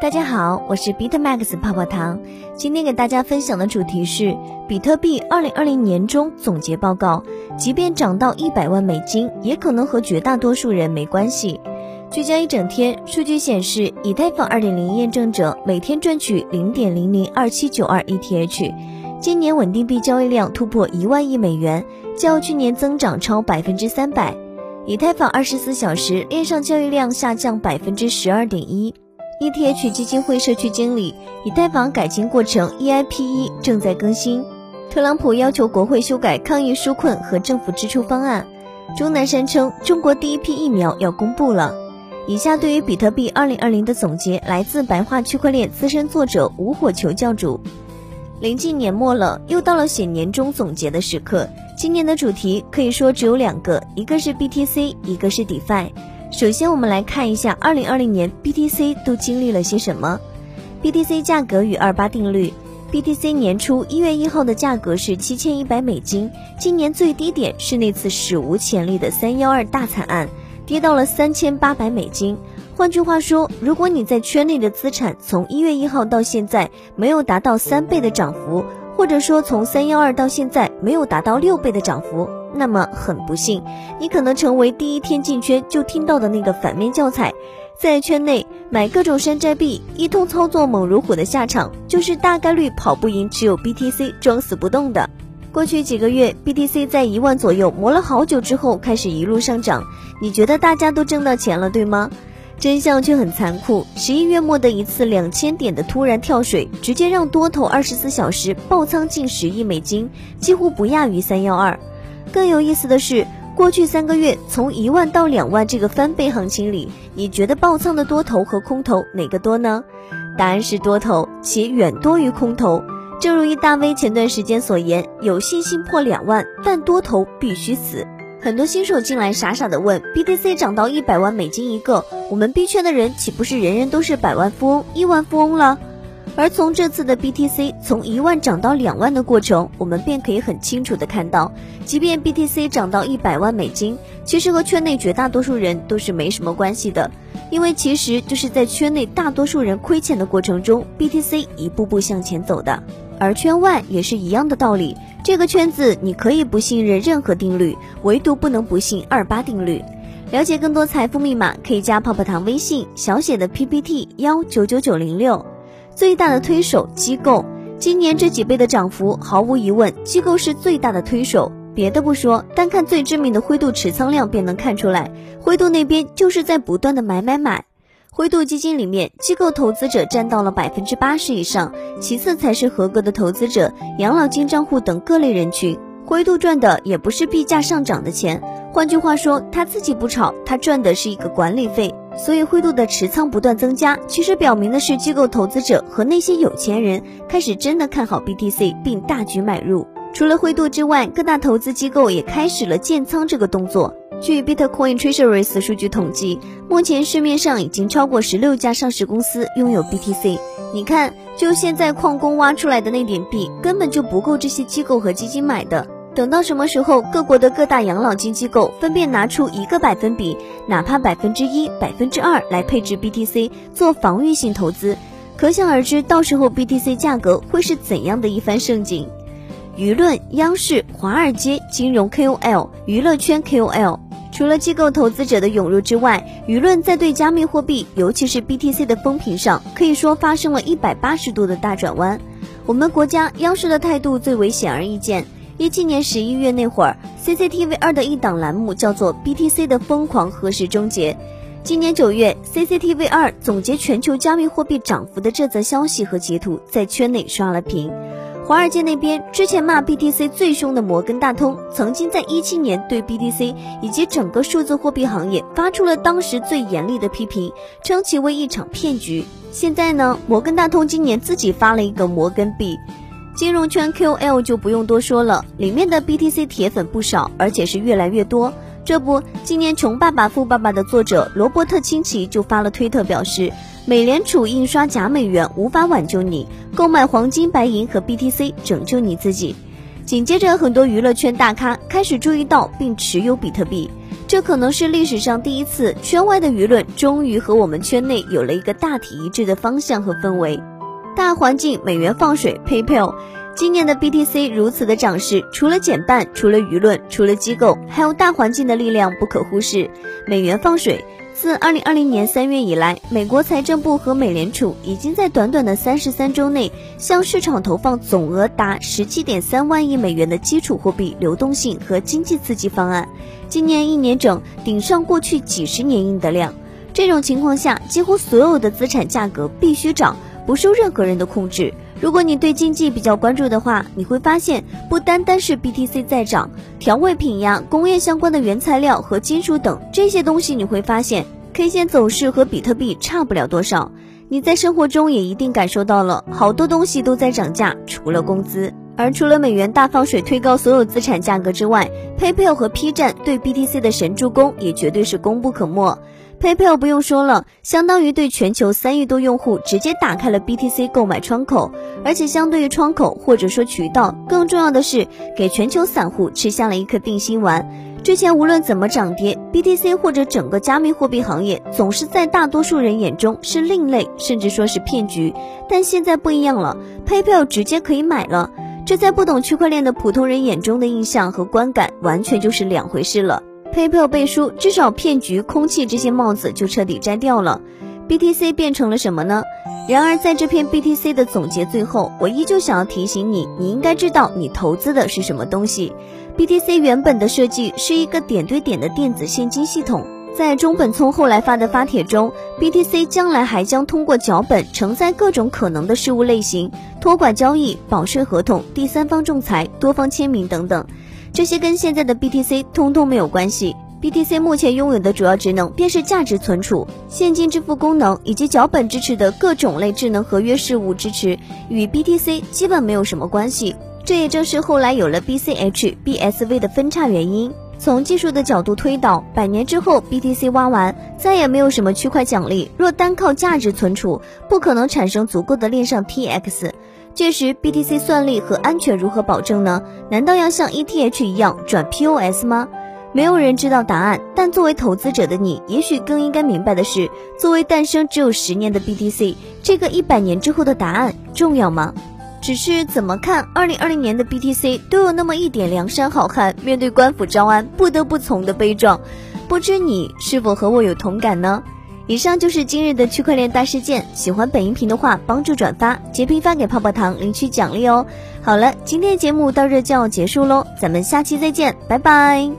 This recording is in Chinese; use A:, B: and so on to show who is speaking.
A: 大家好，我是 BitMax 泡泡糖。今天给大家分享的主题是比特币2020年中总结报告。即便涨到一百万美金，也可能和绝大多数人没关系。聚焦一整天，数据显示，以太坊2.0验证者每天赚取0.002792 ETH，今年稳定币交易量突破一万亿美元，较去年增长超百分之三百。以太坊24小时链上交易量下降百分之十二点一。ETH 基金会社区经理，以太坊改进过程 EIP 1正在更新。特朗普要求国会修改抗疫纾困和政府支出方案。钟南山称，中国第一批疫苗要公布了。以下对于比特币2020的总结来自白话区块链资深作者吴火球教主。临近年末了，又到了写年终总结的时刻。今年的主题可以说只有两个，一个是 BTC，一个是 DeFi。首先，我们来看一下2020年 BTC 都经历了些什么。BTC 价格与二八定律。BTC 年初一月一号的价格是七千一百美金，今年最低点是那次史无前例的三幺二大惨案，跌到了三千八百美金。换句话说，如果你在圈内的资产从一月一号到现在没有达到三倍的涨幅，或者说从三幺二到现在没有达到六倍的涨幅。那么很不幸，你可能成为第一天进圈就听到的那个反面教材。在圈内买各种山寨币，一通操作猛如虎的下场，就是大概率跑不赢只有 BTC 装死不动的。过去几个月，BTC 在一万左右磨了好久之后，开始一路上涨。你觉得大家都挣到钱了，对吗？真相却很残酷。十一月末的一次两千点的突然跳水，直接让多头二十四小时爆仓近十亿美金，几乎不亚于三幺二。更有意思的是，过去三个月从一万到两万这个翻倍行情里，你觉得爆仓的多头和空头哪个多呢？答案是多头，且远多于空头。正如一大 V 前段时间所言，有信心破两万，但多头必须死。很多新手进来傻傻的问：BTC 涨到一百万美金一个，我们币圈的人岂不是人人都是百万富翁、亿万富翁了？而从这次的 BTC 从一万涨到两万的过程，我们便可以很清楚的看到，即便 BTC 涨到一百万美金，其实和圈内绝大多数人都是没什么关系的，因为其实就是在圈内大多数人亏钱的过程中，BTC 一步步向前走的。而圈外也是一样的道理，这个圈子你可以不信任任何定律，唯独不能不信二八定律。了解更多财富密码，可以加泡泡糖微信小写的 PPT 幺九九九零六。最大的推手机构，今年这几倍的涨幅，毫无疑问，机构是最大的推手。别的不说，单看最知名的灰度持仓量便能看出来，灰度那边就是在不断的买买买。灰度基金里面，机构投资者占到了百分之八十以上，其次才是合格的投资者、养老金账户等各类人群。灰度赚的也不是币价上涨的钱，换句话说，他自己不炒，他赚的是一个管理费。所以灰度的持仓不断增加，其实表明的是机构投资者和那些有钱人开始真的看好 BTC 并大举买入。除了灰度之外，各大投资机构也开始了建仓这个动作。据 Bitcoin Treasuries 数据统计，目前市面上已经超过十六家上市公司拥有 BTC。你看，就现在矿工挖出来的那点币，根本就不够这些机构和基金买的。等到什么时候，各国的各大养老金机构分别拿出一个百分比，哪怕百分之一、百分之二来配置 BTC 做防御性投资，可想而知，到时候 BTC 价格会是怎样的一番盛景。舆论、央视、华尔街、金融 KOL、娱乐圈 KOL，除了机构投资者的涌入之外，舆论在对加密货币，尤其是 BTC 的风评上，可以说发生了一百八十度的大转弯。我们国家央视的态度最为显而易见。一七年十一月那会儿，CCTV 二的一档栏目叫做《BTC 的疯狂何时终结》。今年九月，CCTV 二总结全球加密货币涨幅的这则消息和截图在圈内刷了屏。华尔街那边之前骂 BTC 最凶的摩根大通，曾经在一七年对 BTC 以及整个数字货币行业发出了当时最严厉的批评，称其为一场骗局。现在呢，摩根大通今年自己发了一个摩根币。金融圈 QL 就不用多说了，里面的 BTC 铁粉不少，而且是越来越多。这不，今年《穷爸爸富爸爸》的作者罗伯特清崎就发了推特表示，美联储印刷假美元无法挽救你，购买黄金、白银和 BTC 拯救你自己。紧接着，很多娱乐圈大咖开始注意到并持有比特币。这可能是历史上第一次，圈外的舆论终于和我们圈内有了一个大体一致的方向和氛围。大环境，美元放水，PayPal。今年的 BTC 如此的涨势，除了减半，除了舆论，除了机构，还有大环境的力量不可忽视。美元放水，自2020年3月以来，美国财政部和美联储已经在短短的33周内向市场投放总额达17.3万亿美元的基础货币流动性和经济刺激方案，今年一年整顶上过去几十年印的量。这种情况下，几乎所有的资产价格必须涨，不受任何人的控制。如果你对经济比较关注的话，你会发现不单单是 BTC 在涨，调味品呀、工业相关的原材料和金属等这些东西，你会发现 K 线走势和比特币差不了多少。你在生活中也一定感受到了，好多东西都在涨价，除了工资。而除了美元大放水推高所有资产价格之外，PayPal 和 P 站对 BTC 的神助攻也绝对是功不可没。PayPal 不用说了，相当于对全球三亿多用户直接打开了 BTC 购买窗口，而且相对于窗口或者说渠道，更重要的是给全球散户吃下了一颗定心丸。之前无论怎么涨跌，BTC 或者整个加密货币行业总是在大多数人眼中是另类，甚至说是骗局。但现在不一样了，PayPal 直接可以买了，这在不懂区块链的普通人眼中的印象和观感完全就是两回事了。PayPal 背书，至少骗局、空气这些帽子就彻底摘掉了。BTC 变成了什么呢？然而，在这篇 BTC 的总结最后，我依旧想要提醒你，你应该知道你投资的是什么东西。BTC 原本的设计是一个点对点的电子现金系统，在中本聪后来发的发帖中，BTC 将来还将通过脚本承载各种可能的事物类型，托管交易、保税合同、第三方仲裁、多方签名等等。这些跟现在的 BTC 通通没有关系。BTC 目前拥有的主要职能便是价值存储、现金支付功能以及脚本支持的各种类智能合约事务支持，与 BTC 基本没有什么关系。这也正是后来有了 BCH、BSV 的分叉原因。从技术的角度推导，百年之后 BTC 挖完，再也没有什么区块奖励。若单靠价值存储，不可能产生足够的链上 TX。届时，BTC 算力和安全如何保证呢？难道要像 ETH 一样转 POS 吗？没有人知道答案。但作为投资者的你，也许更应该明白的是，作为诞生只有十年的 BTC，这个一百年之后的答案重要吗？只是怎么看，二零二零年的 BTC 都有那么一点梁山好汉面对官府招安不得不从的悲壮。不知你是否和我有同感呢？以上就是今日的区块链大事件。喜欢本音频的话，帮助转发、截屏发给泡泡糖领取奖励哦。好了，今天的节目到这就要结束喽，咱们下期再见，拜拜。